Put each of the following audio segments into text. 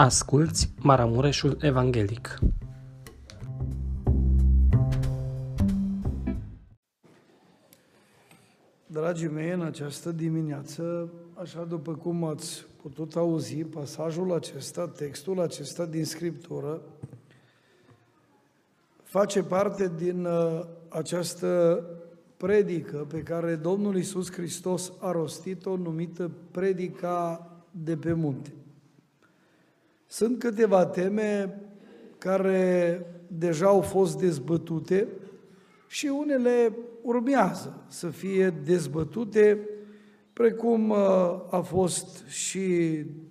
Asculți Maramureșul Evanghelic. Dragii mei, în această dimineață, așa după cum ați putut auzi, pasajul acesta, textul acesta din Scriptură, face parte din uh, această predică pe care Domnul Isus Hristos a rostit-o, numită predica de pe munte. Sunt câteva teme care deja au fost dezbătute și unele urmează să fie dezbătute, precum uh, a fost și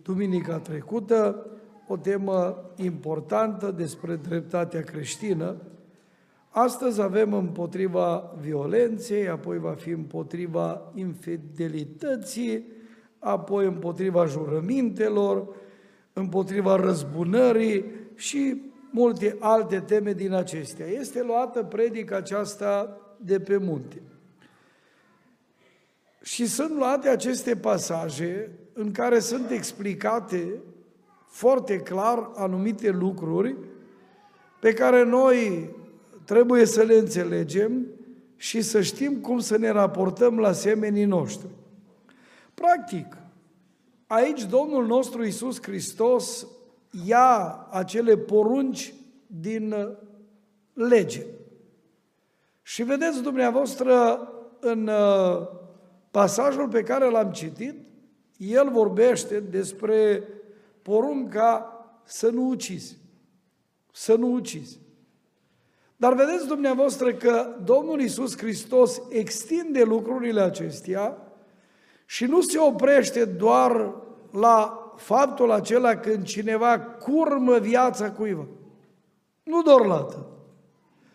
duminica trecută, o temă importantă despre dreptatea creștină. Astăzi avem împotriva violenței, apoi va fi împotriva infidelității, apoi împotriva jurămintelor, împotriva răzbunării și multe alte teme din acestea. Este luată predica aceasta de pe munte. Și sunt luate aceste pasaje în care sunt explicate foarte clar anumite lucruri pe care noi trebuie să le înțelegem și să știm cum să ne raportăm la semenii noștri. Practic, Aici Domnul nostru Isus Hristos ia acele porunci din lege. Și vedeți dumneavoastră în uh, pasajul pe care l-am citit, el vorbește despre porunca să nu ucizi. Să nu ucizi. Dar vedeți dumneavoastră că Domnul Isus Hristos extinde lucrurile acestea și nu se oprește doar la faptul acela când cineva curmă viața cuiva. Nu doar la atât.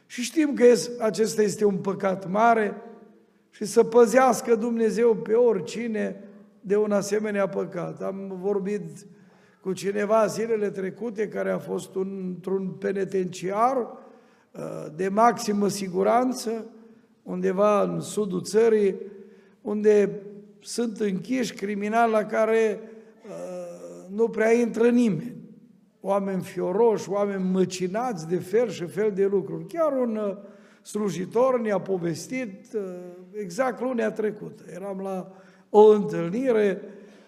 Și știm că acesta este un păcat mare și să păzească Dumnezeu pe oricine de un asemenea păcat. Am vorbit cu cineva zilele trecute care a fost într-un penitenciar uh, de maximă siguranță, undeva în sudul țării, unde sunt închiși criminali la care uh, nu prea intră nimeni. Oameni fioroși, oameni măcinați de fel și fel de lucruri. Chiar un uh, slujitor ne-a povestit uh, exact lunea trecută. Eram la o întâlnire,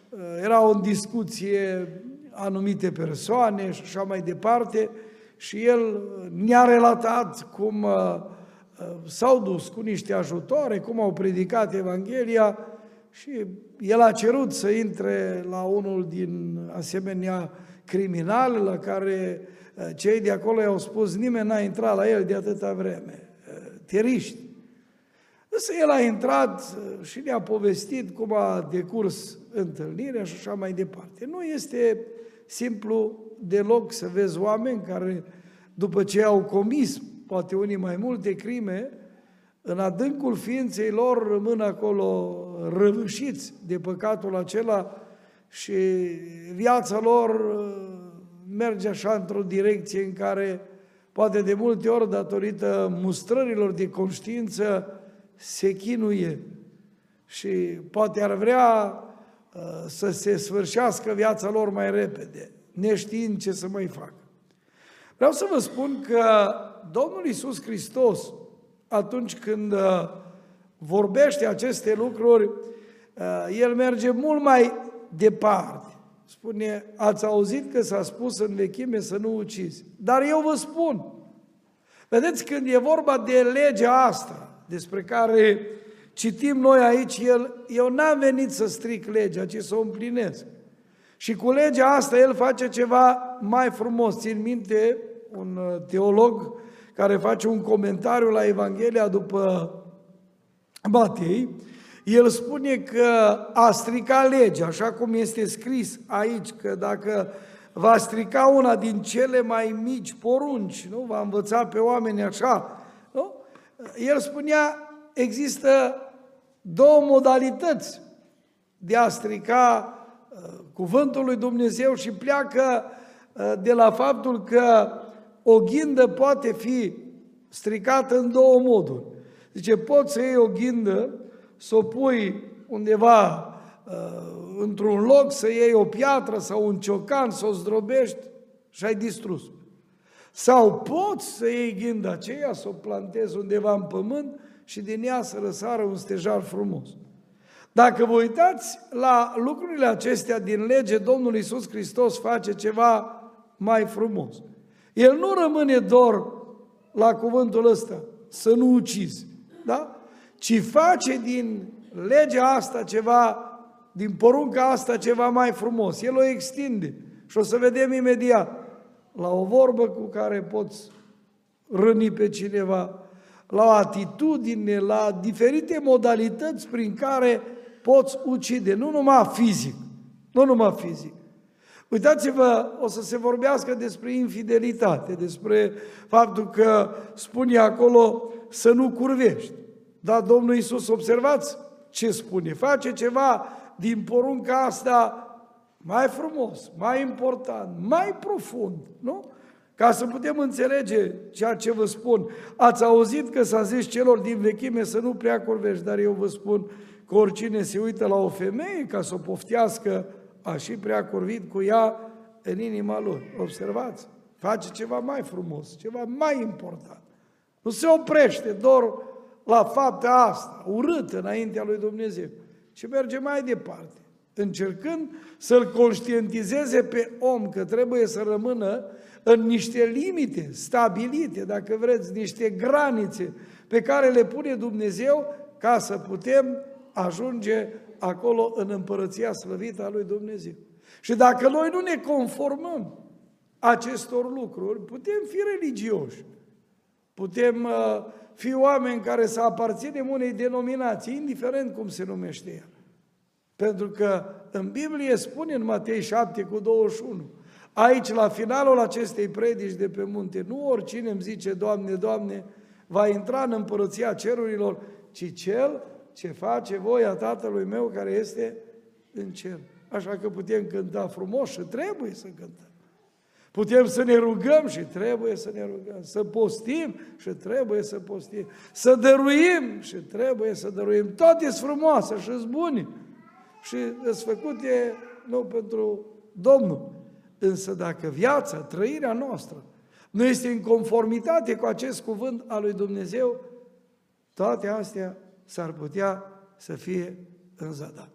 uh, era o discuție anumite persoane și așa mai departe și el ne-a relatat cum uh, uh, s-au dus cu niște ajutoare, cum au predicat Evanghelia și el a cerut să intre la unul din asemenea criminal la care uh, cei de acolo i-au spus nimeni n-a intrat la el de atâta vreme, uh, teriști. Însă el a intrat uh, și ne-a povestit cum a decurs întâlnirea și așa mai departe. Nu este simplu deloc să vezi oameni care, după ce au comis, poate unii mai multe crime, în adâncul ființei lor rămân acolo răvâșiți de păcatul acela și viața lor uh, merge așa într-o direcție în care poate de multe ori datorită mustrărilor de conștiință se chinuie și poate ar vrea uh, să se sfârșească viața lor mai repede, neștiind ce să mai facă. Vreau să vă spun că Domnul Isus Hristos, atunci când uh, vorbește aceste lucruri, uh, el merge mult mai departe. Spune, ați auzit că s-a spus în vechime să nu ucizi. Dar eu vă spun, vedeți, când e vorba de legea asta, despre care citim noi aici, el, eu n-am venit să stric legea, ci să o împlinesc. Și cu legea asta el face ceva mai frumos. Țin minte un uh, teolog care face un comentariu la Evanghelia după Matei, el spune că a stricat legea, așa cum este scris aici, că dacă va strica una din cele mai mici porunci, nu? Va învăța pe oameni așa, nu? El spunea, există două modalități de a strica uh, cuvântul lui Dumnezeu și pleacă uh, de la faptul că o ghindă poate fi stricată în două moduri. Zice, poți să iei o ghindă, să o pui undeva uh, într-un loc să iei o piatră sau un ciocan, să o zdrobești și ai distrus. Sau poți să iei ghinda aceea, să o plantezi undeva în pământ și din ea să răsară un stejar frumos. Dacă vă uitați la lucrurile acestea din lege, Domnul Iisus Hristos face ceva mai frumos. El nu rămâne doar la cuvântul ăsta, să nu ucizi, da? Ci face din legea asta ceva, din porunca asta ceva mai frumos. El o extinde și o să vedem imediat la o vorbă cu care poți răni pe cineva, la o atitudine, la diferite modalități prin care poți ucide, nu numai fizic, nu numai fizic. Uitați-vă, o să se vorbească despre infidelitate, despre faptul că spune acolo să nu curvești. Dar Domnul Iisus, observați ce spune, face ceva din porunca asta mai frumos, mai important, mai profund, nu? Ca să putem înțelege ceea ce vă spun. Ați auzit că s-a zis celor din vechime să nu prea curvești, dar eu vă spun că oricine se uită la o femeie ca să o poftească, a și prea curvit cu ea în inima lor. Observați? Face ceva mai frumos, ceva mai important. Nu se oprește doar la fapta asta, urâtă înaintea lui Dumnezeu, ci merge mai departe, încercând să-l conștientizeze pe om că trebuie să rămână în niște limite stabilite, dacă vreți, niște granițe pe care le pune Dumnezeu ca să putem ajunge acolo în împărăția slăvită a lui Dumnezeu. Și dacă noi nu ne conformăm acestor lucruri, putem fi religioși, putem uh, fi oameni care să aparținem unei denominații, indiferent cum se numește ea. Pentru că în Biblie spune în Matei 7 cu 21, aici la finalul acestei predici de pe munte, nu oricine îmi zice, Doamne, Doamne, va intra în împărăția cerurilor, ci cel ce face voia Tatălui meu care este în cer. Așa că putem cânta frumos și trebuie să cântăm. Putem să ne rugăm și trebuie să ne rugăm, să postim și trebuie să postim, să dăruim și trebuie să dăruim. Toate sunt frumoase și sunt bune și sunt făcute nu pentru Domnul. Însă dacă viața, trăirea noastră nu este în conformitate cu acest cuvânt al lui Dumnezeu, toate astea s-ar putea să fie în zadar.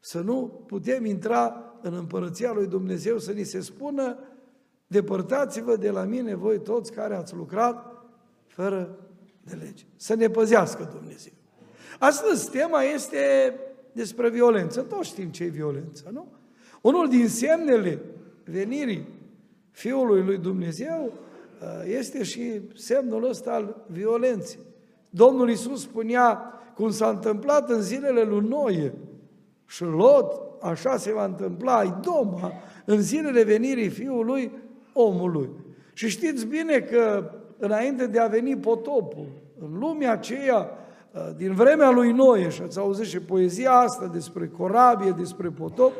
Să nu putem intra în împărăția lui Dumnezeu, să ni se spună, depărtați-vă de la mine voi toți care ați lucrat fără de lege. Să ne păzească Dumnezeu. Astăzi tema este despre violență. Toți știm ce e violență, nu? Unul din semnele venirii Fiului lui Dumnezeu uh, este și semnul ăsta al violenței. Domnul Iisus spunea, cum s-a întâmplat în zilele lui Noie și Lot, așa se va întâmpla, Idoma, în zilele venirii Fiului omului. Și știți bine că înainte de a veni potopul, în lumea aceea, uh, din vremea lui Noie, și ați auzit și poezia asta despre corabie, despre potop,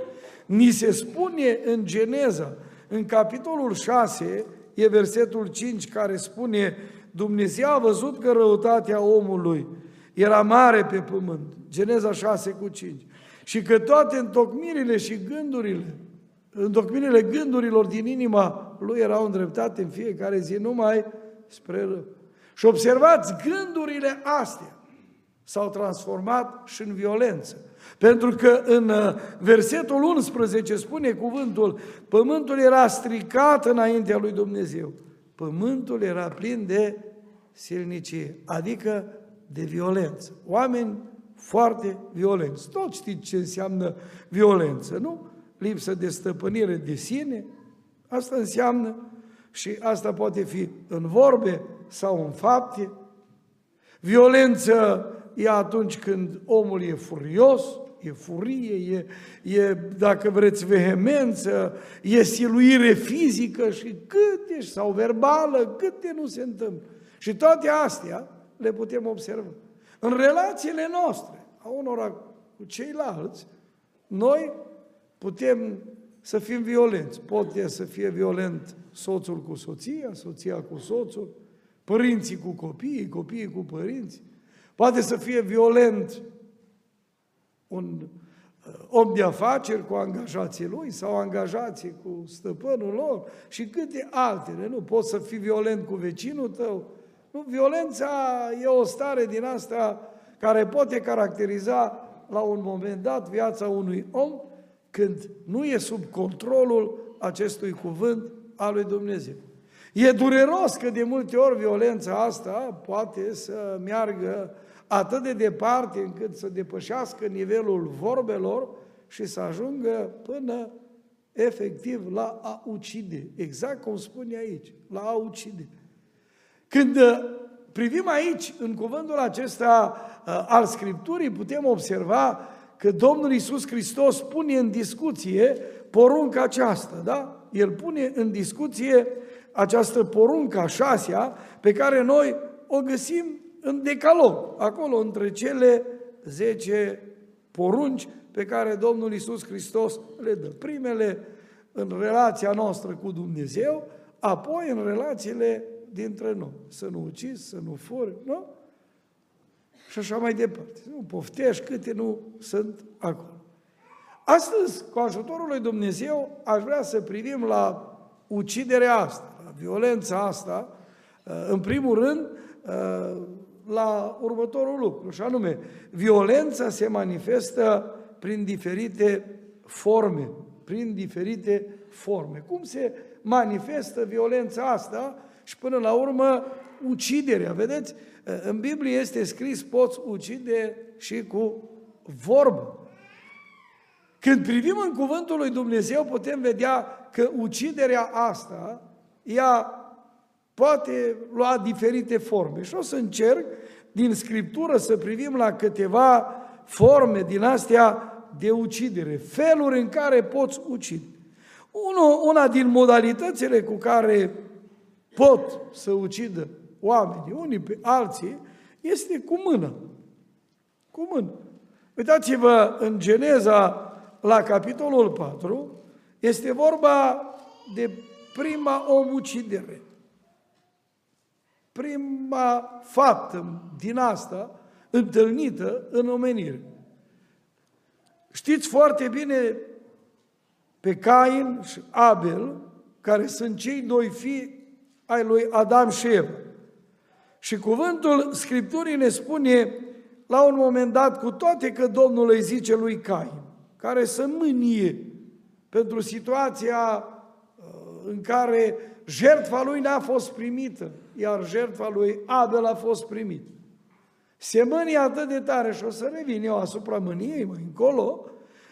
ni se spune în Geneza, în capitolul 6, e versetul 5 care spune Dumnezeu a văzut că răutatea omului era mare pe pământ. Geneza 6 cu 5. Și că toate întocmirile și gândurile, întocmirile gândurilor din inima lui erau îndreptate în fiecare zi numai spre rău. Și observați, gândurile astea s-au transformat și în violență. Pentru că în uh, versetul 11 spune cuvântul, pământul era stricat înaintea lui Dumnezeu. Pământul era plin de silnicie, adică de violență. Oameni foarte violenți. Toți știți ce înseamnă violență, nu? Lipsă de stăpânire de sine, asta înseamnă și asta poate fi în vorbe sau în fapte. Violență e atunci când omul e furios, e furie, e, e, dacă vreți, vehemență, e siluire fizică și câte, sau verbală, câte nu se întâmplă. Și toate astea le putem observa. În relațiile noastre, a unora cu ceilalți, noi putem să fim violenți. Poate să fie violent soțul cu soția, soția cu soțul, părinții cu copiii, copiii cu părinții. Poate să fie violent un om de afaceri cu angajații lui sau angajații cu stăpânul lor și câte altele. Nu poți să fii violent cu vecinul tău. Nu, violența e o stare din asta care poate caracteriza la un moment dat viața unui om când nu e sub controlul acestui cuvânt al lui Dumnezeu. E dureros că de multe ori violența asta poate să meargă atât de departe încât să depășească nivelul vorbelor și să ajungă până efectiv la a ucide. Exact cum spune aici, la a ucide. Când uh, privim aici, în cuvântul acesta uh, al Scripturii, putem observa că Domnul Isus Hristos pune în discuție porunca aceasta, da? El pune în discuție această poruncă a șasea pe care noi o găsim în decalog, acolo între cele zece porunci pe care Domnul Isus Hristos le dă. Primele în relația noastră cu Dumnezeu, apoi în relațiile dintre noi. Să nu ucizi, să nu furi, nu? Și așa mai departe. Nu poftești câte nu sunt acolo. Astăzi, cu ajutorul lui Dumnezeu, aș vrea să privim la uciderea asta, la violența asta, în primul rând, la următorul lucru, și anume, violența se manifestă prin diferite forme, prin diferite forme. Cum se manifestă violența asta și până la urmă uciderea? Vedeți, în Biblie este scris, poți ucide și cu vorbă. Când privim în cuvântul lui Dumnezeu, putem vedea că uciderea asta, ea poate lua diferite forme. Și o să încerc din Scriptură să privim la câteva forme din astea de ucidere, feluri în care poți ucide. Una din modalitățile cu care pot să ucidă oamenii, unii pe alții, este cu mână. Cu mână. Uitați-vă în Geneza, la capitolul 4, este vorba de prima omucidere. Prima faptă din asta întâlnită în omenire. Știți foarte bine pe Cain și Abel, care sunt cei doi fii ai lui Adam și Eva. Și cuvântul Scripturii ne spune la un moment dat, cu toate că Domnul îi zice lui Cain, care să mânie pentru situația uh, în care jertfa lui n-a fost primită, iar jertfa lui Abel a fost primită. Se mânie atât de tare și o să revin eu asupra mâniei mai încolo,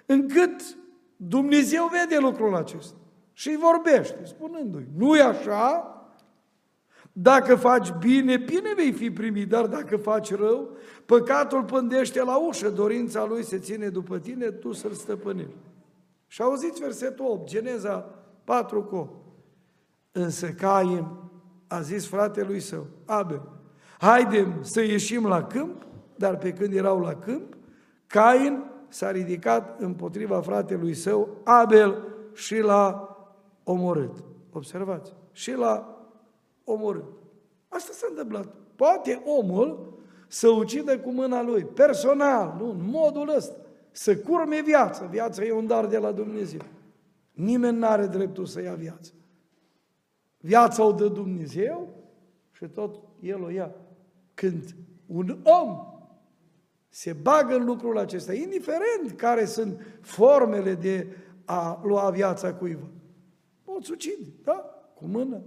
încât Dumnezeu vede lucrul acesta și îi vorbește, spunându-i, nu e așa, dacă faci bine, bine vei fi primit, dar dacă faci rău, păcatul pândește la ușă, dorința lui se ține după tine, tu să-l stăpânești. Și auziți versetul 8, Geneza 4 cu Însă Cain a zis fratelui său, Abel, haidem să ieșim la câmp, dar pe când erau la câmp, Cain s-a ridicat împotriva fratelui său, Abel, și l-a omorât. Observați, și l-a omorât. Asta s-a întâmplat. Poate omul să ucidă cu mâna lui, personal, nu, în modul ăsta, să curme viața. Viața e un dar de la Dumnezeu. Nimeni nu are dreptul să ia viață. Viața o dă Dumnezeu și tot El o ia. Când un om se bagă în lucrul acesta, indiferent care sunt formele de a lua viața cuiva, poți ucide, da? Cu mână,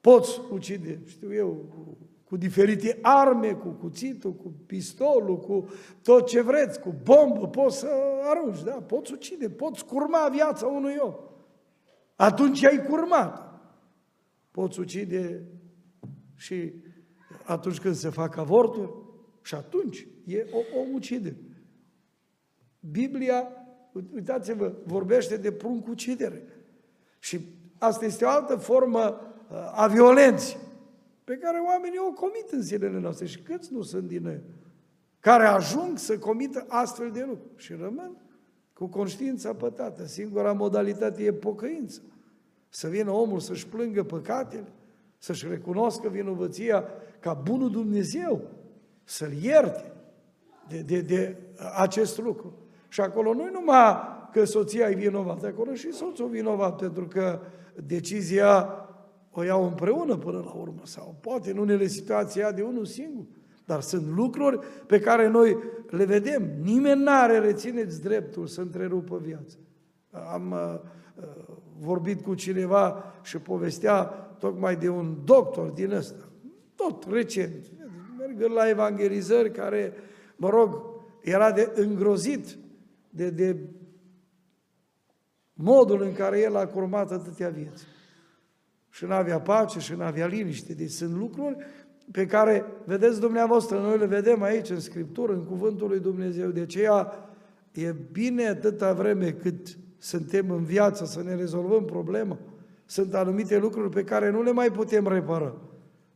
Poți ucide, știu eu, cu, cu diferite arme, cu cuțitul, cu pistolul, cu tot ce vreți, cu bombă, poți să arunci, da? Poți ucide, poți curma viața unui om. Atunci ai curmat. Poți ucide și atunci când se fac avorturi, și atunci e o, o ucide. Biblia, uitați-vă, vorbește de pruncucidere. Și asta este o altă formă a violenței pe care oamenii o comit în zilele noastre și câți nu sunt din ei care ajung să comită astfel de lucruri și rămân cu conștiința pătată. Singura modalitate e pocăință. Să vină omul să-și plângă păcatele, să-și recunoscă vinovăția ca bunul Dumnezeu, să-l ierte de, de, de acest lucru. Și acolo nu numai că soția e vinovată, acolo și soțul vinovat, pentru că decizia o iau împreună până la urmă, sau poate în unele situații de unul singur. Dar sunt lucruri pe care noi le vedem. Nimeni nu are, rețineți dreptul să întrerupă viața. Am uh, uh, vorbit cu cineva și povestea tocmai de un doctor din ăsta, tot recent, mergând la evangelizări care, mă rog, era de îngrozit de, de modul în care el a curmat atâtea vieți. Și nu avea pace și nu avea liniște. Deci sunt lucruri pe care, vedeți dumneavoastră, noi le vedem aici în Scriptură, în Cuvântul lui Dumnezeu. De aceea e bine atâta vreme cât suntem în viață să ne rezolvăm problema. Sunt anumite lucruri pe care nu le mai putem repara.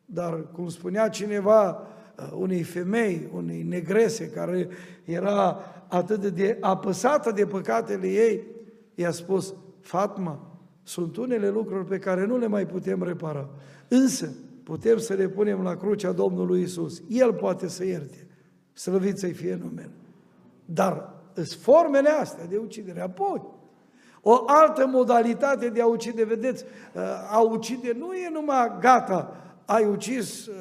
Dar, cum spunea cineva, uh, unei femei, unei negrese care era atât de apăsată de păcatele ei, i-a spus, Fatma, sunt unele lucruri pe care nu le mai putem repara. Însă, putem să le punem la crucea Domnului Isus. El poate să ierte. Slăvit să-i fie numele. Dar sunt formele astea de ucidere. Apoi, o altă modalitate de a ucide, vedeți, a ucide nu e numai gata, ai ucis uh,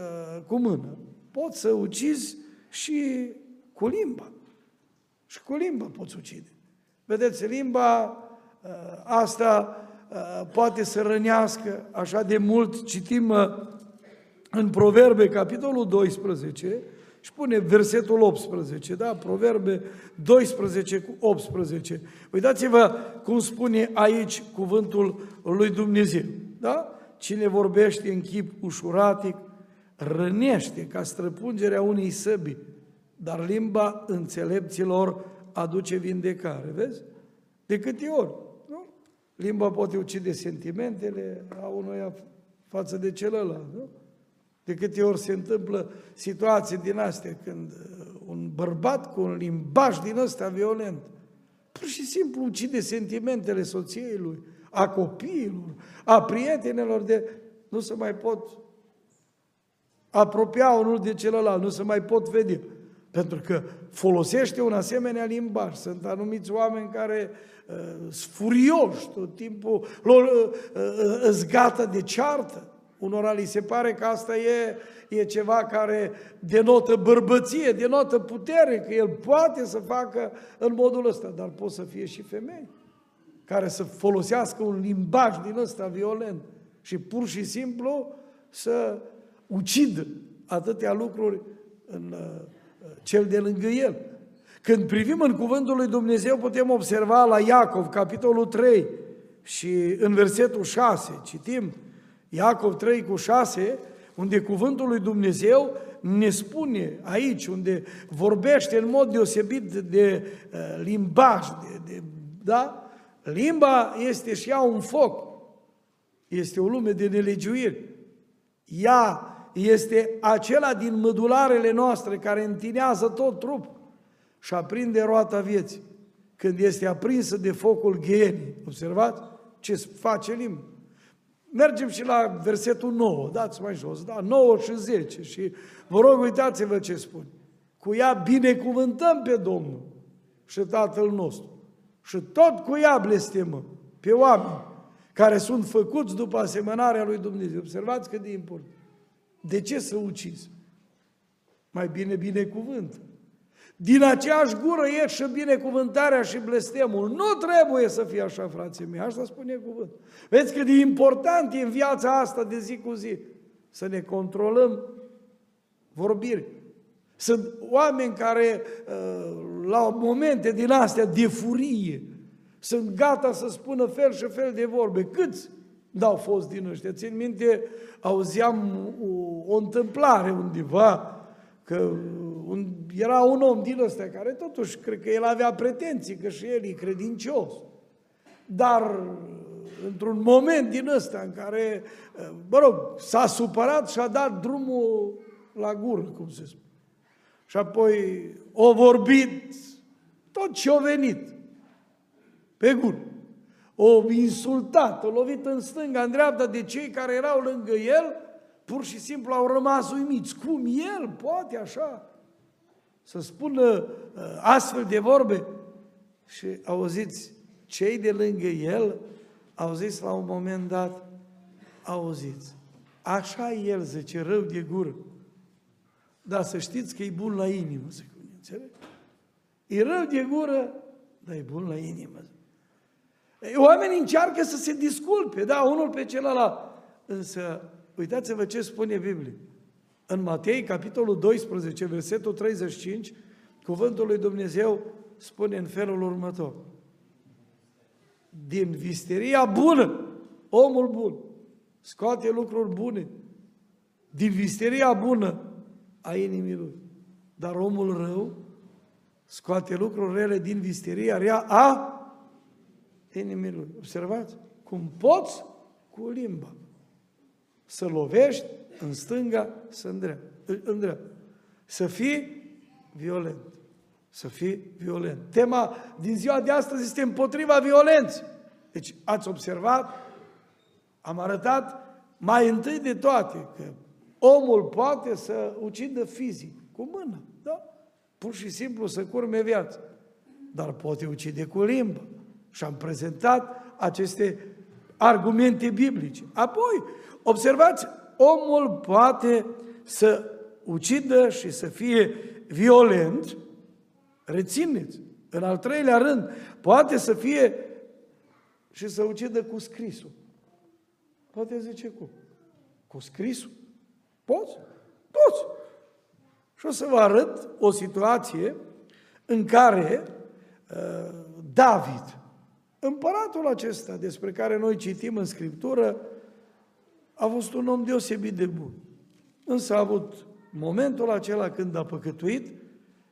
cu mână. Poți să ucizi și cu limba. Și cu limba poți ucide. Vedeți, limba uh, asta uh, poate să rănească așa de mult. Citim în Proverbe, capitolul 12, și pune versetul 18, da? Proverbe 12 cu 18. Uitați-vă cum spune aici cuvântul lui Dumnezeu, da? Cine vorbește în chip ușuratic, rănește ca străpungerea unei săbi, dar limba înțelepților aduce vindecare, vezi? De câte ori, nu? Limba poate ucide sentimentele a unuia față de celălalt, nu? De câte ori se întâmplă situații din astea când uh, un bărbat cu un limbaj din ăsta violent, pur și simplu ucide sentimentele soției lui, a copiilor, a prietenilor de... Nu se mai pot apropia unul de celălalt, nu se mai pot vedea. Pentru că folosește un asemenea limbaj. Sunt anumiți oameni care uh, sunt furioși tot timpul, lor uh, uh, uh, gata de ceartă. Unora li se pare că asta e, e ceva care denotă bărbăție, denotă putere, că el poate să facă în modul ăsta, dar pot să fie și femei care să folosească un limbaj din ăsta violent și pur și simplu să ucidă atâtea lucruri în uh, cel de lângă el. Când privim în cuvântul lui Dumnezeu, putem observa la Iacov, capitolul 3 și în versetul 6, citim, Iacov 3 cu 6, unde cuvântul lui Dumnezeu ne spune aici, unde vorbește în mod deosebit de uh, limbaj, de, de, da? Limba este și ea un foc. Este o lume de nelegiuiri. Ea este acela din mădularele noastre care întinează tot trupul și aprinde roata vieții. Când este aprinsă de focul ghienii, observați ce face limba. Mergem și la versetul 9, dați mai jos, da, 9 și 10 și vă rog uitați-vă ce spun. Cu ea binecuvântăm pe Domnul și Tatăl nostru și tot cu ea blestemăm pe oameni care sunt făcuți după asemănarea lui Dumnezeu. Observați cât de important. De ce să ucizi? Mai bine binecuvântă. Din aceeași gură ieși binecuvântarea și blestemul. Nu trebuie să fie așa, frații mei. Asta spune cuvânt. Vezi cât de important e în viața asta de zi cu zi să ne controlăm vorbiri. Sunt oameni care, uh, la momente din astea de furie, sunt gata să spună fel și fel de vorbe. Câți n-au fost din ăștia? Țin minte, auzeam o, o întâmplare undeva, că un, era un om din ăsta care totuși, cred că el avea pretenții, că și el e credincios. Dar într-un moment din ăsta în care, mă rog, s-a supărat și a dat drumul la gură, cum se spune. Și apoi o vorbit tot ce a venit pe gură. O insultat, o lovit în stânga, în dreapta de cei care erau lângă el, pur și simplu au rămas uimiți. Cum el poate așa să spună uh, astfel de vorbe? Și auziți, cei de lângă el au zis la un moment dat, auziți, așa e el, zice, rău de gură. Dar să știți că e bun la inimă, zic, înțeleg? E rău de gură, dar e bun la inimă. Oamenii încearcă să se disculpe, da, unul pe celălalt. Însă, uitați-vă ce spune Biblia. În Matei, capitolul 12, versetul 35, cuvântul lui Dumnezeu spune în felul următor. Din visteria bună, omul bun, scoate lucruri bune. Din visteria bună a inimii lui. Dar omul rău scoate lucruri rele din visteria rea a inimii lui. Observați? Cum poți cu limba să lovești în stânga, să îndreaptă. Să fii violent. Să fii violent. Tema din ziua de astăzi este împotriva violenței. Deci ați observat, am arătat mai întâi de toate că omul poate să ucidă fizic, cu mână, da? Pur și simplu să curme viața. Dar poate ucide cu limbă. Și am prezentat aceste argumente biblice. Apoi, observați, omul poate să ucidă și să fie violent, rețineți, în al treilea rând, poate să fie și să ucidă cu scrisul. Poate zice cum? Cu scrisul? Poți? Poți. Și o să vă arăt o situație în care uh, David, împăratul acesta despre care noi citim în Scriptură, a fost un om deosebit de bun. Însă a avut momentul acela când a păcătuit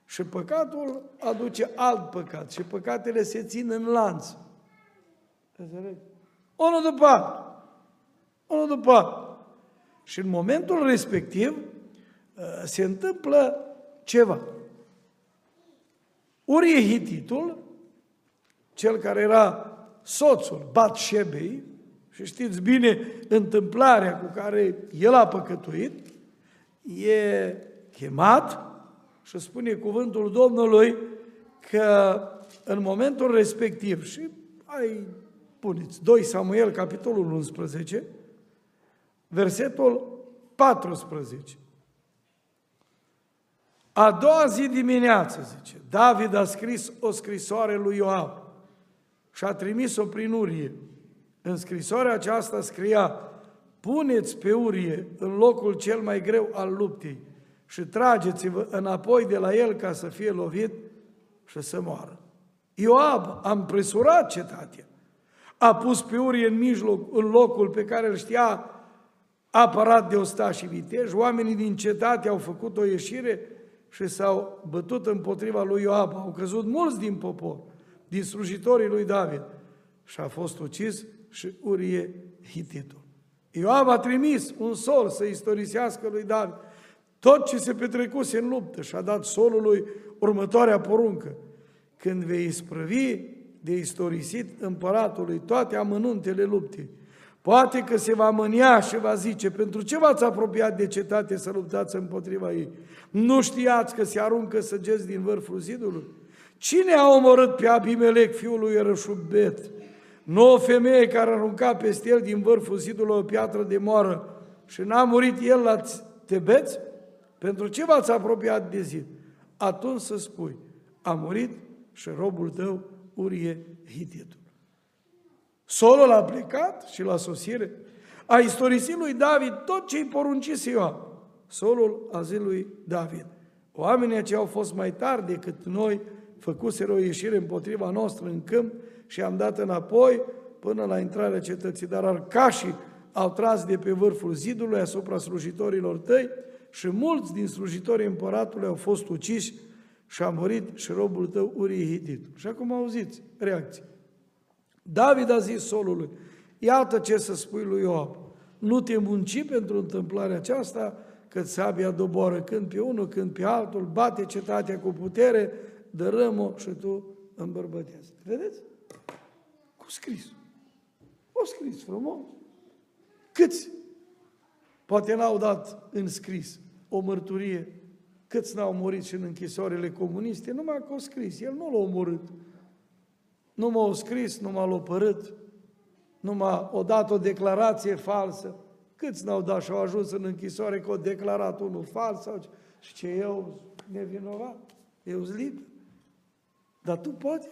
și păcatul aduce alt păcat și păcatele se țin în lanț. Unul după altul. Unul după altul. Și în momentul respectiv uh, se întâmplă ceva. Urie Hititul, cel care era soțul Batșebei, și știți bine întâmplarea cu care el a păcătuit, e chemat și spune cuvântul Domnului că în momentul respectiv, și ai puneți 2 Samuel, capitolul 11, versetul 14. A doua zi dimineață, zice, David a scris o scrisoare lui Ioab și a trimis-o prin Urie. În scrisoarea aceasta scria, puneți pe Urie în locul cel mai greu al luptei și trageți-vă înapoi de la el ca să fie lovit și să moară. Ioab a împresurat cetatea, a pus pe Urie în mijloc, în locul pe care îl știa apărat de osta și viteji, oamenii din cetate au făcut o ieșire și s-au bătut împotriva lui Ioab. Au căzut mulți din popor, din slujitorii lui David și a fost ucis și Urie Hititul. Ioab a trimis un sol să istorisească lui David tot ce se petrecuse în luptă și a dat solului următoarea poruncă. Când vei isprăvi de istorisit împăratului toate amănuntele luptei, poate că se va mânia și va zice, pentru ce v-ați apropiat de cetate să luptați împotriva ei? Nu știați că se aruncă săgeți din vârful zidului? Cine a omorât pe Abimelec, fiul lui Rășubet? Nu o femeie care arunca peste el din vârful zidului o piatră de moară și n-a murit el la Tebeți? Pentru ce v-ați apropiat de zid? Atunci să spui, a murit și robul tău Urie Hititul. Solul a plecat și la sosire a istorisit lui David tot ce-i poruncise Ioab. Solul a zis lui David. Oamenii aceia au fost mai tari decât noi, făcuseră o ieșire împotriva noastră în câmp și am dat înapoi până la intrarea cetății. Dar arcașii au tras de pe vârful zidului asupra slujitorilor tăi și mulți din slujitorii împăratului au fost uciși și a murit și robul tău Urie Hitit. Și acum auziți reacție. David a zis solului, iată ce să spui lui Ioab, nu te munci pentru întâmplarea aceasta, că sabia doboară când pe unul, când pe altul, bate cetatea cu putere, dărâm-o și tu îmbărbătează. Vedeți? Cu scris. O scris frumos. Câți? Poate n-au dat în scris o mărturie câți n-au murit și în închisoarele comuniste, numai că o scris. El nu l-a omorât. nu m-au scris, nu m-a lopărât, nu m-a o dat o declarație falsă. Câți n-au dat și au ajuns în închisoare că au declarat unul fals sau ce? Și ce eu nevinovat? Eu sunt liber. Dar tu poți?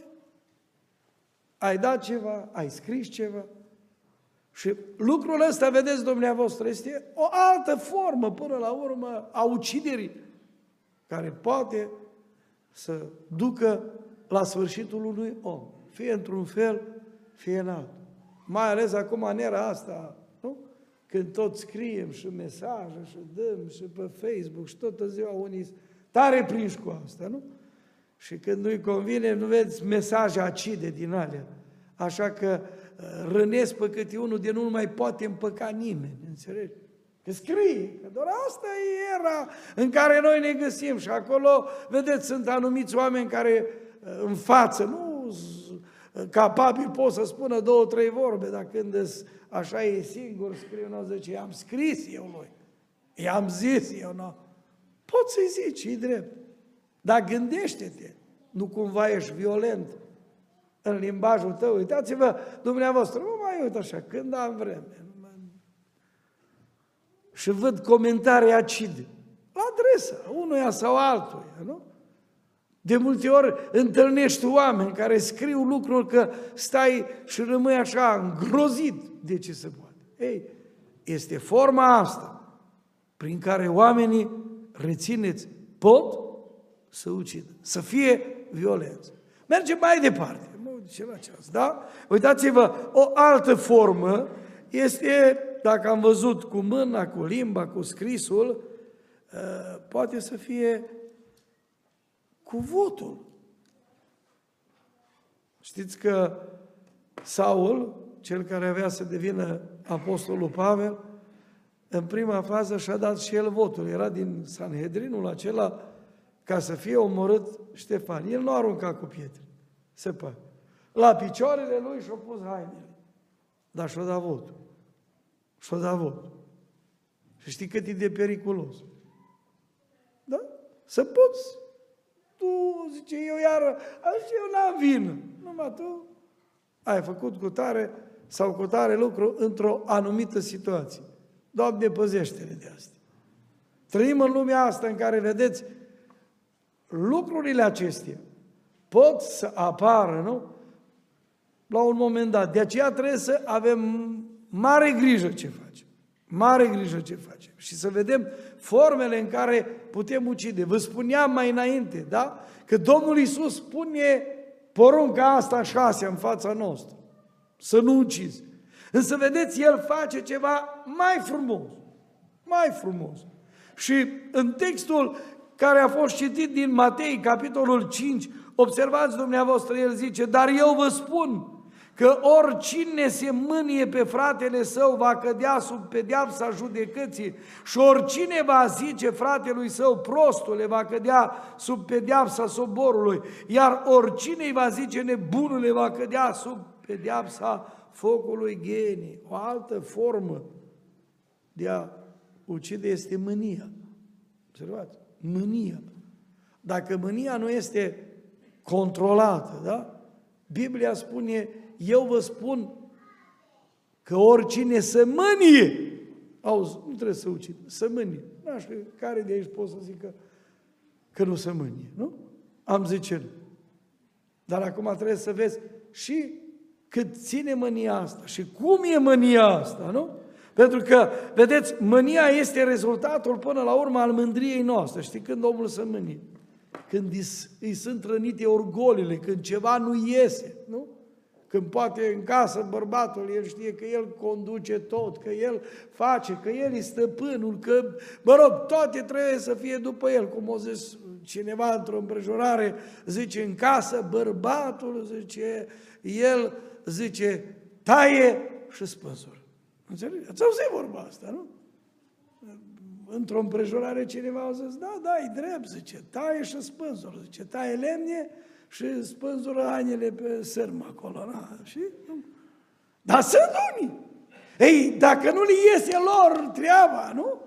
Ai dat ceva, ai scris ceva. Și lucrul ăsta, vedeți, dumneavoastră, este o altă formă, până la urmă, a uciderii, care poate să ducă la sfârșitul unui om, fie într-un fel, fie în altul. Mai ales acum în era asta, nu? Când tot scriem și mesaje și dăm și pe Facebook și toată ziua unii tare prinși cu asta, nu? Și când nu-i convine, nu vezi mesaje acide din alea. Așa că uh, rănesc pe câte unul de nu mai poate împăca nimeni, înțelegi? Că scrie, că doar asta e era în care noi ne găsim și acolo, vedeți, sunt anumiți oameni care uh, în față, nu uh, capabil pot să spună două, trei vorbe, dar când așa e singur, scrie, nu zice, i-am scris eu lui, i-am zis eu, nu. Poți să-i zici, e drept. Dar gândește-te, nu cumva ești violent în limbajul tău. Uitați-vă, dumneavoastră, nu mai uit așa, când am vreme. Și văd comentarii acide, la adresa unuia sau altuia, nu? De multe ori întâlnești oameni care scriu lucruri că stai și rămâi așa îngrozit de ce se poate. Ei, este forma asta prin care oamenii, rețineți, pot să ucidă, să fie violență. Mergem mai departe. Nu ce la ceas, da? Uitați-vă, o altă formă este, dacă am văzut cu mâna, cu limba, cu scrisul, uh, poate să fie cu votul. Știți că Saul, cel care avea să devină apostolul Pavel, în prima fază și-a dat și el votul. Era din Sanhedrinul acela ca să fie omorât Ștefan. El nu arunca cu pietre, se pare. La picioarele lui și-a pus hainele. Dar și-a dat votul. Și-a dat votul. Și știi cât e de periculos. Da? Să poți. Tu, zice, eu iară, zice, eu n-am vină. Numai tu ai făcut cu tare sau cu tare lucru într-o anumită situație. Doamne, păzește-ne de asta. Trăim în lumea asta în care, vedeți, lucrurile acestea pot să apară, nu? La un moment dat. De aceea trebuie să avem mare grijă ce facem. Mare grijă ce facem. Și să vedem formele în care putem ucide. Vă spuneam mai înainte, da? Că Domnul Iisus pune porunca asta șase în fața noastră. Să nu ucizi. Însă, vedeți, El face ceva mai frumos. Mai frumos. Și în textul care a fost citit din Matei, capitolul 5, observați dumneavoastră, el zice, dar eu vă spun că oricine se mânie pe fratele său va cădea sub pedeapsa judecății și oricine va zice fratelui său prostule va cădea sub pedeapsa soborului, iar oricine îi va zice nebunule va cădea sub pedeapsa focului genii. O altă formă de a ucide este mânia. Observați? Mânia. Dacă mânia nu este controlată, da? Biblia spune, eu vă spun că oricine să mânie, auzi, nu trebuie să ucid, să mânie. Nu știu care de aici pot să zică că nu să mânie, nu? Am zice nu. Dar acum trebuie să vezi și cât ține mânia asta și cum e mânia asta, nu? Pentru că, vedeți, mânia este rezultatul până la urmă al mândriei noastre. Știi când omul se mânie? Când îi sunt rănite orgolile, când ceva nu iese, nu? Când poate în casă bărbatul, el știe că el conduce tot, că el face, că el e stăpânul, că, mă rog, toate trebuie să fie după el. Cum o zis cineva într-o împrejurare, zice, în casă bărbatul, zice, el zice, taie și spăzură. Înțelegeți? Ați auzit vorba asta, nu? Într-o împrejurare cineva a zis, da, da, e drept, zice, taie și spânzură, zice, taie lemne și spânzură hainele pe sârmă acolo, na? și... Dar sunt unii. Ei, dacă nu li iese lor treaba, nu?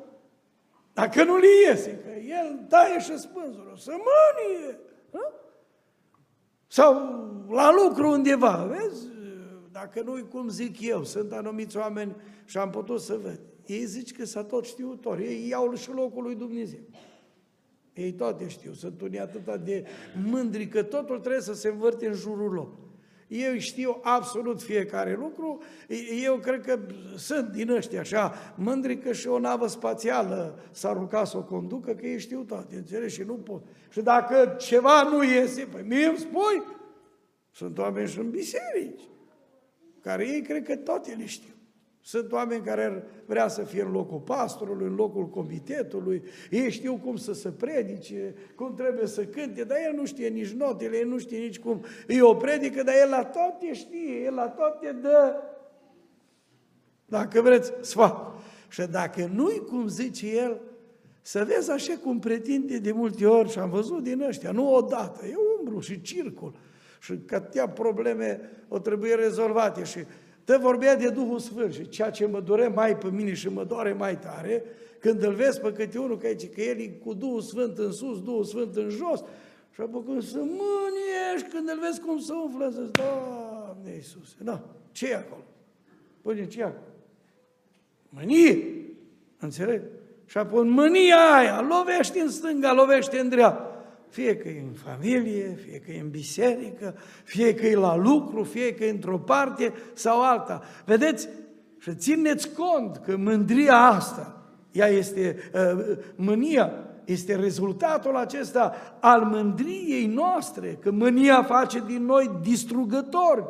Dacă nu li iese, că el taie și spânzură, să mânie, nu? Sau la lucru undeva, vezi? Dacă nu cum zic eu, sunt anumiți oameni și am putut să văd. Ei zici că s-a tot știutori, ei iau și locul lui Dumnezeu. Ei toate știu, sunt unii atât de mândri că totul trebuie să se învârte în jurul lor. Eu știu absolut fiecare lucru, eu cred că sunt din ăștia așa mândri că și o navă spațială s-a rugat să o conducă, că ei știu toate, înțelegi? Și nu pot. Și dacă ceva nu iese, păi mie îmi spui, sunt oameni și în biserici, care ei cred că toate le știu. Sunt oameni care vrea să fie în locul pastorului, în locul comitetului, ei știu cum să se predice, cum trebuie să cânte, dar el nu știe nici notele, el nu știe nici cum îi o predică, dar el la toate știe, el la toate dă, dacă vreți, sfat. Și dacă nu-i cum zice el, să vezi așa cum pretinde de multe ori, și am văzut din ăștia, nu odată, e umbru și circul, și că probleme o trebuie rezolvate și Te vorbea de Duhul Sfânt și ceea ce mă dore mai pe mine și mă doare mai tare, când îl vezi pe câte unul, că, aici, că el e cu Duhul Sfânt în sus, Duhul Sfânt în jos, și apoi când să mâniești, când îl vezi cum se umflă, să Doamne Iisuse, da, ce e acolo? Păi ce e acolo? Mânie, înțeleg? Și apoi în mânia aia, lovește în stânga, lovește în dreapta fie că e în familie, fie că e în biserică, fie că e la lucru, fie că e într-o parte sau alta. Vedeți? Și țineți cont că mândria asta, ea este uh, mânia, este rezultatul acesta al mândriei noastre, că mânia face din noi distrugători.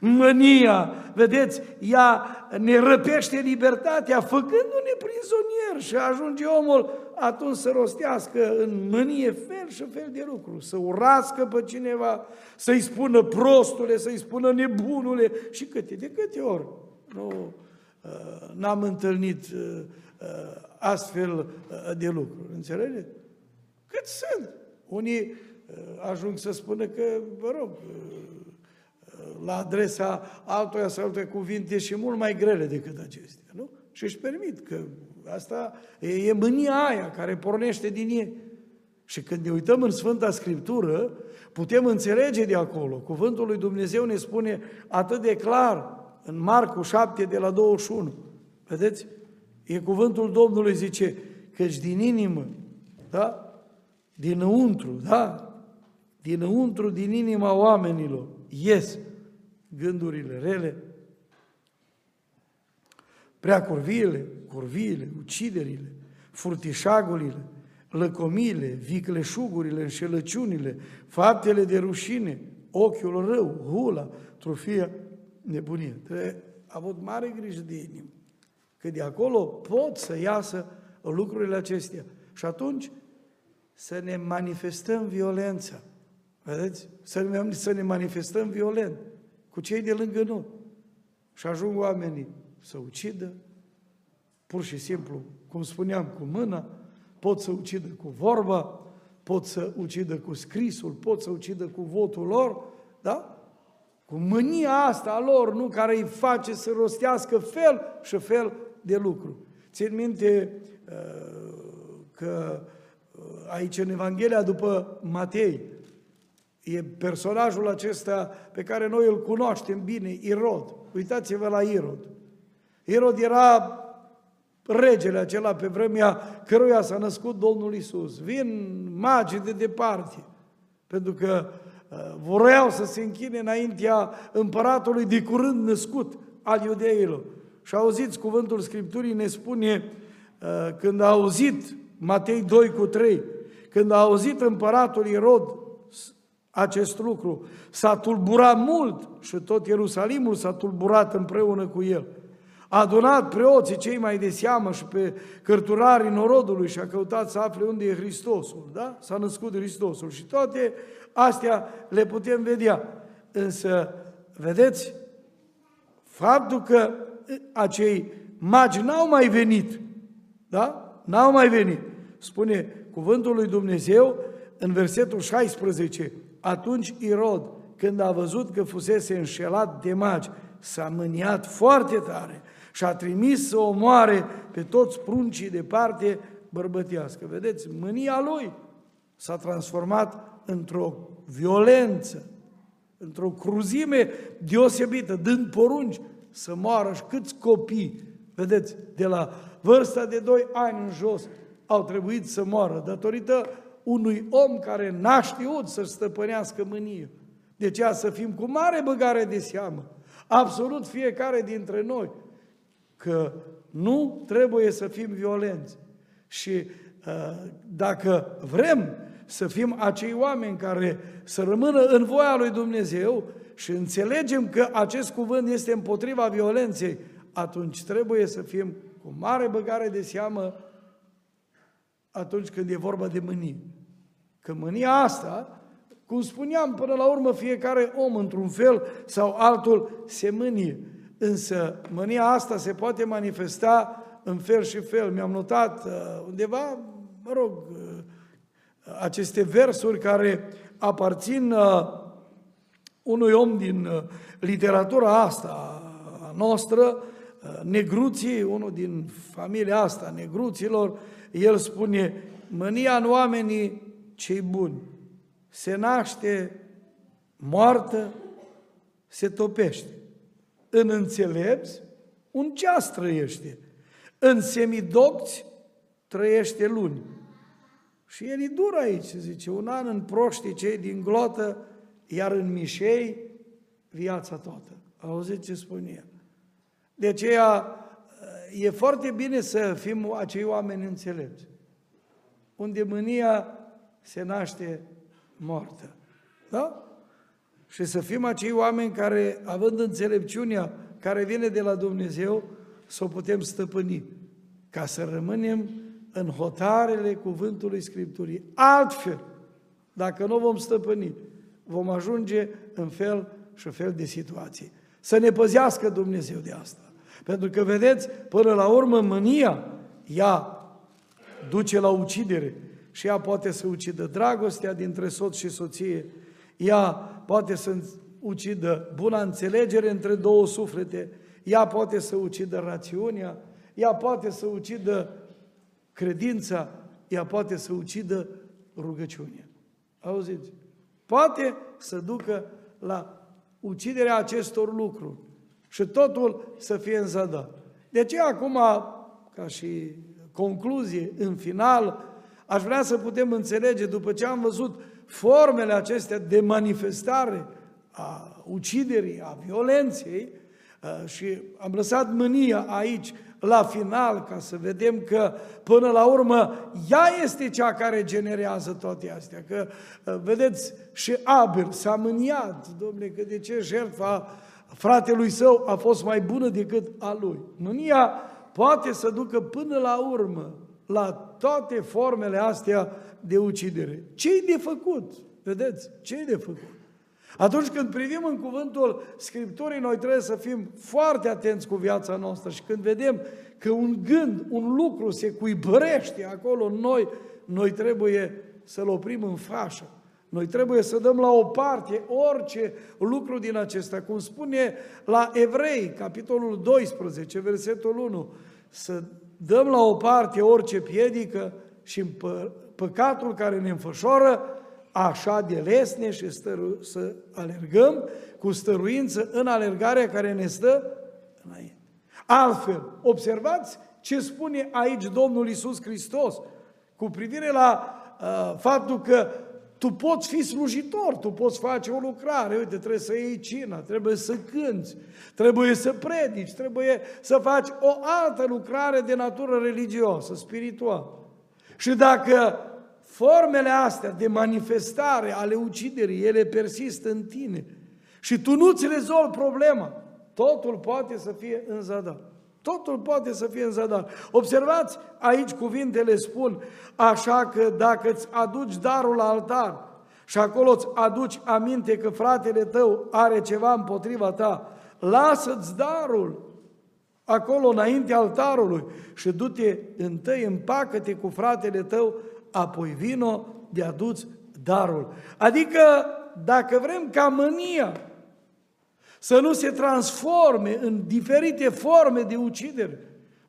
Mânia, vedeți, ea ne răpește libertatea, făcându-ne prizonieri și ajunge omul atunci să rostească în mânie fel și fel de lucruri, să urască pe cineva, să-i spună prostule, să-i spună nebunule și câte de câte ori. Nu, uh, n-am întâlnit uh, uh, astfel de lucruri, înțelegeți? Cât sunt? Unii ajung să spună că, vă rog, la adresa altuia sau alte cuvinte și mult mai grele decât acestea, nu? Și își permit că asta e, e mânia aia care pornește din ei. Și când ne uităm în Sfânta Scriptură, putem înțelege de acolo. Cuvântul lui Dumnezeu ne spune atât de clar în Marcu 7 de la 21. Vedeți? E cuvântul Domnului zice, căci din inimă, da? Dinăuntru, da? Dinăuntru, din inima oamenilor, ies gândurile rele, prea curviile, curviile, uciderile, furtișagurile, lăcomile, vicleșugurile, înșelăciunile, faptele de rușine, ochiul rău, hula, trofia, nebunie. Trebuie avut mare grijă de inimă, că de acolo pot să iasă lucrurile acestea. Și atunci să ne manifestăm violența. Vedeți? Să ne, să ne manifestăm violent cu cei de lângă noi. Și ajung oamenii să ucidă, pur și simplu, cum spuneam, cu mâna, pot să ucidă cu vorba, pot să ucidă cu scrisul, pot să ucidă cu votul lor, da? Cu mânia asta a lor, nu? Care îi face să rostească fel și fel de lucru. Țin minte uh, că uh, aici în Evanghelia după Matei, E personajul acesta pe care noi îl cunoaștem bine, Irod. Uitați-vă la Irod. Irod era regele acela pe vremea căruia s-a născut Domnul Isus. Vin magii de departe, pentru că uh, vreau să se închine înaintea împăratului de curând născut al iudeilor. Și auziți cuvântul Scripturii, ne spune, uh, când a auzit Matei 2 cu 3, când a auzit împăratul Irod acest lucru. S-a tulburat mult și tot Ierusalimul s-a tulburat împreună cu el. A adunat preoții cei mai de seamă și pe cărturarii norodului și a căutat să afle unde e Hristosul. Da? S-a născut Hristosul și toate astea le putem vedea. Însă, vedeți, faptul că acei magi n-au mai venit, da? N-au mai venit. Spune cuvântul lui Dumnezeu în versetul 16, atunci Irod, când a văzut că fusese înșelat de magi, s-a mâniat foarte tare și a trimis să omoare pe toți pruncii de parte bărbătească. Vedeți, mânia lui s-a transformat într-o violență într-o cruzime deosebită, dând porunci să moară și câți copii, vedeți, de la vârsta de 2 ani în jos, au trebuit să moară datorită unui om care n-a știut să-și stăpânească mânie. De aceea să fim cu mare băgare de seamă, absolut fiecare dintre noi, că nu trebuie să fim violenți. Și uh, dacă vrem să fim acei oameni care să rămână în voia lui Dumnezeu și înțelegem că acest cuvânt este împotriva violenței, atunci trebuie să fim cu mare băgare de seamă atunci când e vorba de mânie. Că mânia asta, cum spuneam, până la urmă fiecare om într-un fel sau altul se mânie. Însă mânia asta se poate manifesta în fel și fel. Mi-am notat uh, undeva, mă rog, uh, aceste versuri care aparțin uh, unui om din literatura asta a noastră, Negruții, unul din familia asta, Negruților, el spune, mânia în oamenii cei buni se naște moartă, se topește. În înțelepți, un ceas trăiește. În semidocți, trăiește luni. Și el e dur aici, zice, un an în proștii cei din glotă, iar în mișei, viața toată. Auziți ce spune el? De aceea e foarte bine să fim acei oameni înțelepți, unde mânia se naște moartă. Da? Și să fim acei oameni care, având înțelepciunea care vine de la Dumnezeu, să o putem stăpâni, ca să rămânem în hotarele cuvântului Scripturii. Altfel, dacă nu vom stăpâni, vom ajunge în fel și fel de situații. Să ne păzească Dumnezeu de asta. Pentru că, vedeți, până la urmă, mânia, ea duce la ucidere și ea poate să ucidă dragostea dintre soț și soție, ea poate să ucidă buna înțelegere între două suflete, ea poate să ucidă rațiunea, ea poate să ucidă credința, ea poate să ucidă rugăciunea. Auziți? Poate să ducă la uciderea acestor lucruri și totul să fie în zadar. De ce acum, ca și concluzie, în final, aș vrea să putem înțelege, după ce am văzut formele acestea de manifestare a uciderii, a violenței, uh, și am lăsat mânia aici, la final, ca să vedem că, până la urmă, ea este cea care generează toate astea. Că, uh, vedeți, și Abel s-a mâniat, domnule, că de ce jertfa fratelui său a fost mai bună decât a lui. Mânia poate să ducă până la urmă la toate formele astea de ucidere. Ce-i de făcut? Vedeți? Ce-i de făcut? Atunci când privim în cuvântul Scripturii, noi trebuie să fim foarte atenți cu viața noastră și când vedem că un gând, un lucru se cuibărește acolo în noi, noi trebuie să-l oprim în fașă. Noi trebuie să dăm la o parte orice lucru din acesta, cum spune la Evrei, capitolul 12, versetul 1, să dăm la o parte orice piedică și păcatul care ne înfășoară, așa de lesne și stăru- să alergăm cu stăruință în alergarea care ne stă înainte. Altfel, observați ce spune aici Domnul Isus Hristos cu privire la uh, faptul că tu poți fi slujitor, tu poți face o lucrare, uite, trebuie să iei cina, trebuie să cânți, trebuie să predici, trebuie să faci o altă lucrare de natură religioasă, spirituală. Și dacă formele astea de manifestare ale uciderii, ele persistă în tine și tu nu-ți rezolvi problema, totul poate să fie în zadar. Totul poate să fie în zadar. Observați, aici cuvintele spun, așa că dacă îți aduci darul la altar și acolo îți aduci aminte că fratele tău are ceva împotriva ta, lasă-ți darul acolo înainte altarului și du-te întâi, împacă-te cu fratele tău, apoi vino de aduți darul. Adică, dacă vrem ca mânia să nu se transforme în diferite forme de ucidere.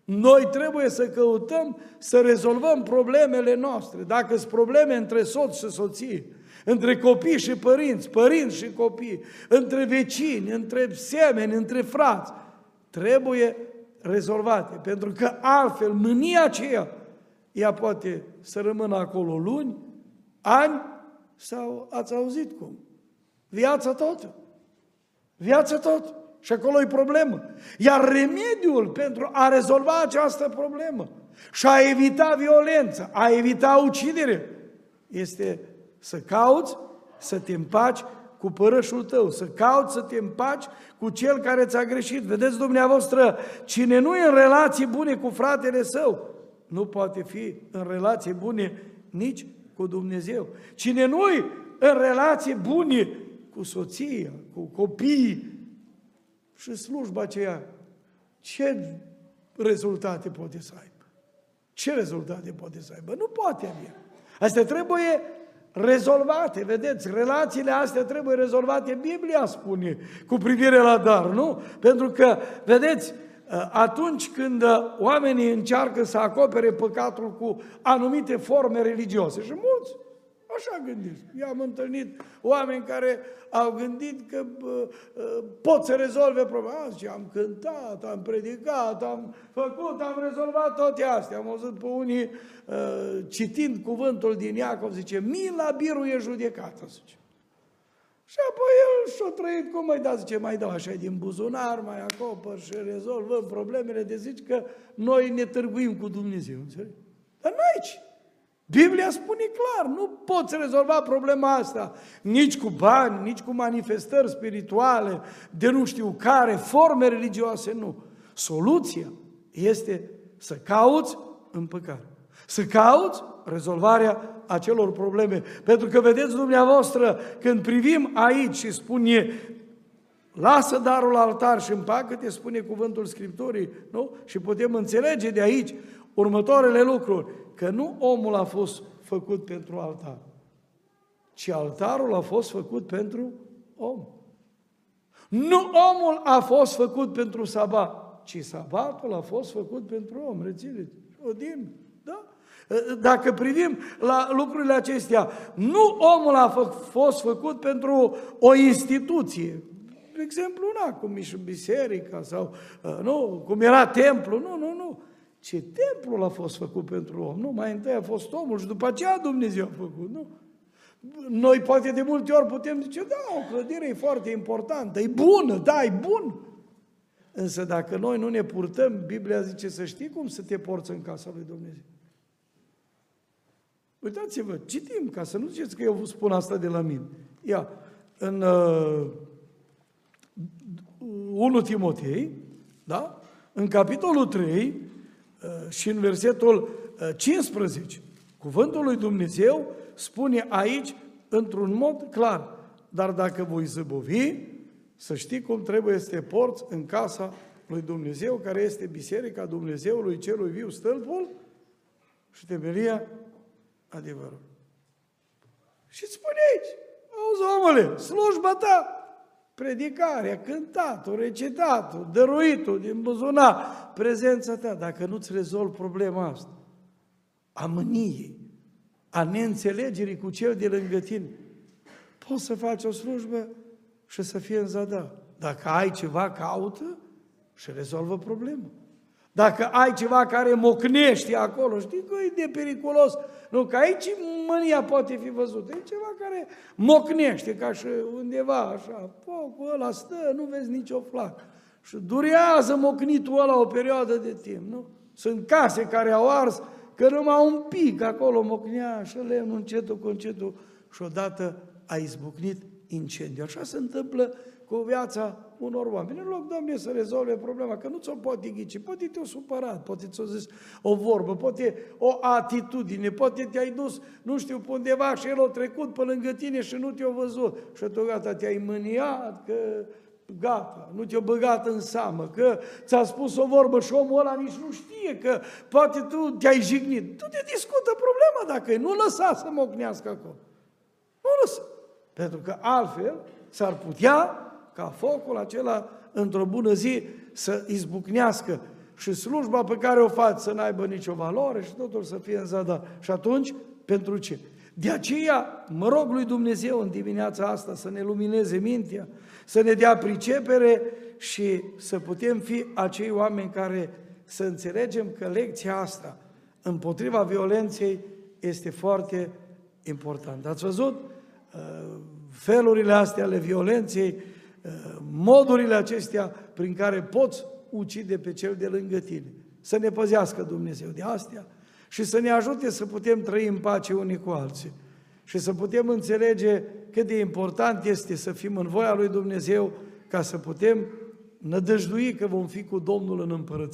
Noi trebuie să căutăm să rezolvăm problemele noastre. Dacă sunt probleme între soț și soție, între copii și părinți, părinți și copii, între vecini, între semeni, între frați, trebuie rezolvate. Pentru că altfel mânia aceea, ea poate să rămână acolo luni, ani sau ați auzit cum? Viața tot. Viața tot. Și acolo e problemă. Iar remediul pentru a rezolva această problemă și a evita violență, a evita ucidere, este să cauți să te împaci cu părășul tău, să cauți să te împaci cu cel care ți-a greșit. Vedeți dumneavoastră, cine nu e în relații bune cu fratele său, nu poate fi în relații bune nici cu Dumnezeu. Cine nu e în relații bune cu soția, cu copiii și slujba aceea, ce rezultate poate să aibă? Ce rezultate poate să aibă? Nu poate avea. Astea trebuie rezolvate, vedeți, relațiile astea trebuie rezolvate, Biblia spune, cu privire la dar, nu? Pentru că, vedeți, atunci când oamenii încearcă să acopere păcatul cu anumite forme religioase, și mulți Așa gândesc. Eu am întâlnit oameni care au gândit că uh, pot să rezolve problema. Zice, am cântat, am predicat, am făcut, am rezolvat toate astea. Am văzut pe unii uh, citind cuvântul din Iacov, zice, mila biruie judecată, zice. Și apoi el și-a trăit cum mai da, zice, mai dau așa din buzunar, mai acopăr și rezolvăm problemele de zici că noi ne târguim cu Dumnezeu, înțelegi? Dar nu aici. Biblia spune clar, nu poți rezolva problema asta nici cu bani, nici cu manifestări spirituale, de nu știu care, forme religioase, nu. Soluția este să cauți împăcare. Să cauți rezolvarea acelor probleme. Pentru că vedeți dumneavoastră, când privim aici și spune lasă darul altar și împacă-te, spune cuvântul Scripturii, nu? Și putem înțelege de aici următoarele lucruri că nu omul a fost făcut pentru altar, ci altarul a fost făcut pentru om. Nu omul a fost făcut pentru sabat, ci sabatul a fost făcut pentru om. Rețineți, Odin, da? Dacă privim la lucrurile acestea, nu omul a fost făcut pentru o instituție, de exemplu, na, cum e și biserica sau, uh, nu, cum era templu, nu, nu, nu ce templul a fost făcut pentru om. Nu, mai întâi a fost omul și după aceea Dumnezeu a făcut, nu? Noi poate de multe ori putem zice, da, o clădire e foarte importantă, e bună, da, e bun. Însă dacă noi nu ne purtăm, Biblia zice să știi cum să te porți în casa lui Dumnezeu. Uitați-vă, citim, ca să nu ziceți că eu vă spun asta de la mine. Ia, în uh, 1 Timotei, da? În capitolul 3, Uh, și în versetul 15, uh, cuvântul lui Dumnezeu spune aici într-un mod clar, dar dacă voi zăbovi, să știi cum trebuie să te porți în casa lui Dumnezeu, care este Biserica Dumnezeului Celui Viu, stâlpul și temelia adevărul. Și spune aici, auzi omule, slujba ta, predicarea, cântatul, recitatul, dăruitul din buzunar, prezența ta, dacă nu-ți rezolvi problema asta, a mâniei, a neînțelegerii cu cel de lângă tine, poți să faci o slujbă și să fie în zadar. Dacă ai ceva, caută și rezolvă problema. Dacă ai ceva care mocnește acolo, știi că e de periculos. Nu, că aici mânia poate fi văzută. E ceva care mocnește, ca și undeva, așa, focul ăla stă, nu vezi nicio flacă. Și durează mocnitul ăla o perioadă de timp, nu? Sunt case care au ars, că numai un pic acolo mocnea și lemnul încetul cu încetul și odată a izbucnit incendiu. Așa se întâmplă cu viața unor oameni. În loc, Doamne, să rezolve problema, că nu ți-o poate ghici, poate te-o supărat, poate ți-o zis o vorbă, poate o atitudine, poate te-ai dus, nu știu, pe undeva și el a trecut pe lângă tine și nu te-a văzut. Și tu gata, te-ai mâniat, că gata, nu te-a băgat în seamă, că ți-a spus o vorbă și omul ăla nici nu știe, că poate tu te-ai jignit. Tu te discută problema dacă e, nu lăsa să mocnească acolo. Nu lăsa. Pentru că altfel s-ar putea ca focul acela într-o bună zi să izbucnească și slujba pe care o faci să n-aibă nicio valoare și totul să fie în zadar. Și atunci, pentru ce? De aceea, mă rog lui Dumnezeu în dimineața asta să ne lumineze mintea, să ne dea pricepere și să putem fi acei oameni care să înțelegem că lecția asta împotriva violenței este foarte importantă. Ați văzut uh, felurile astea ale violenței, uh, modurile acestea prin care poți ucide pe cel de lângă tine. Să ne păzească Dumnezeu de astea și să ne ajute să putem trăi în pace unii cu alții și să putem înțelege cât de important este să fim în voia lui Dumnezeu ca să putem nădăjdui că vom fi cu Domnul în împărăție.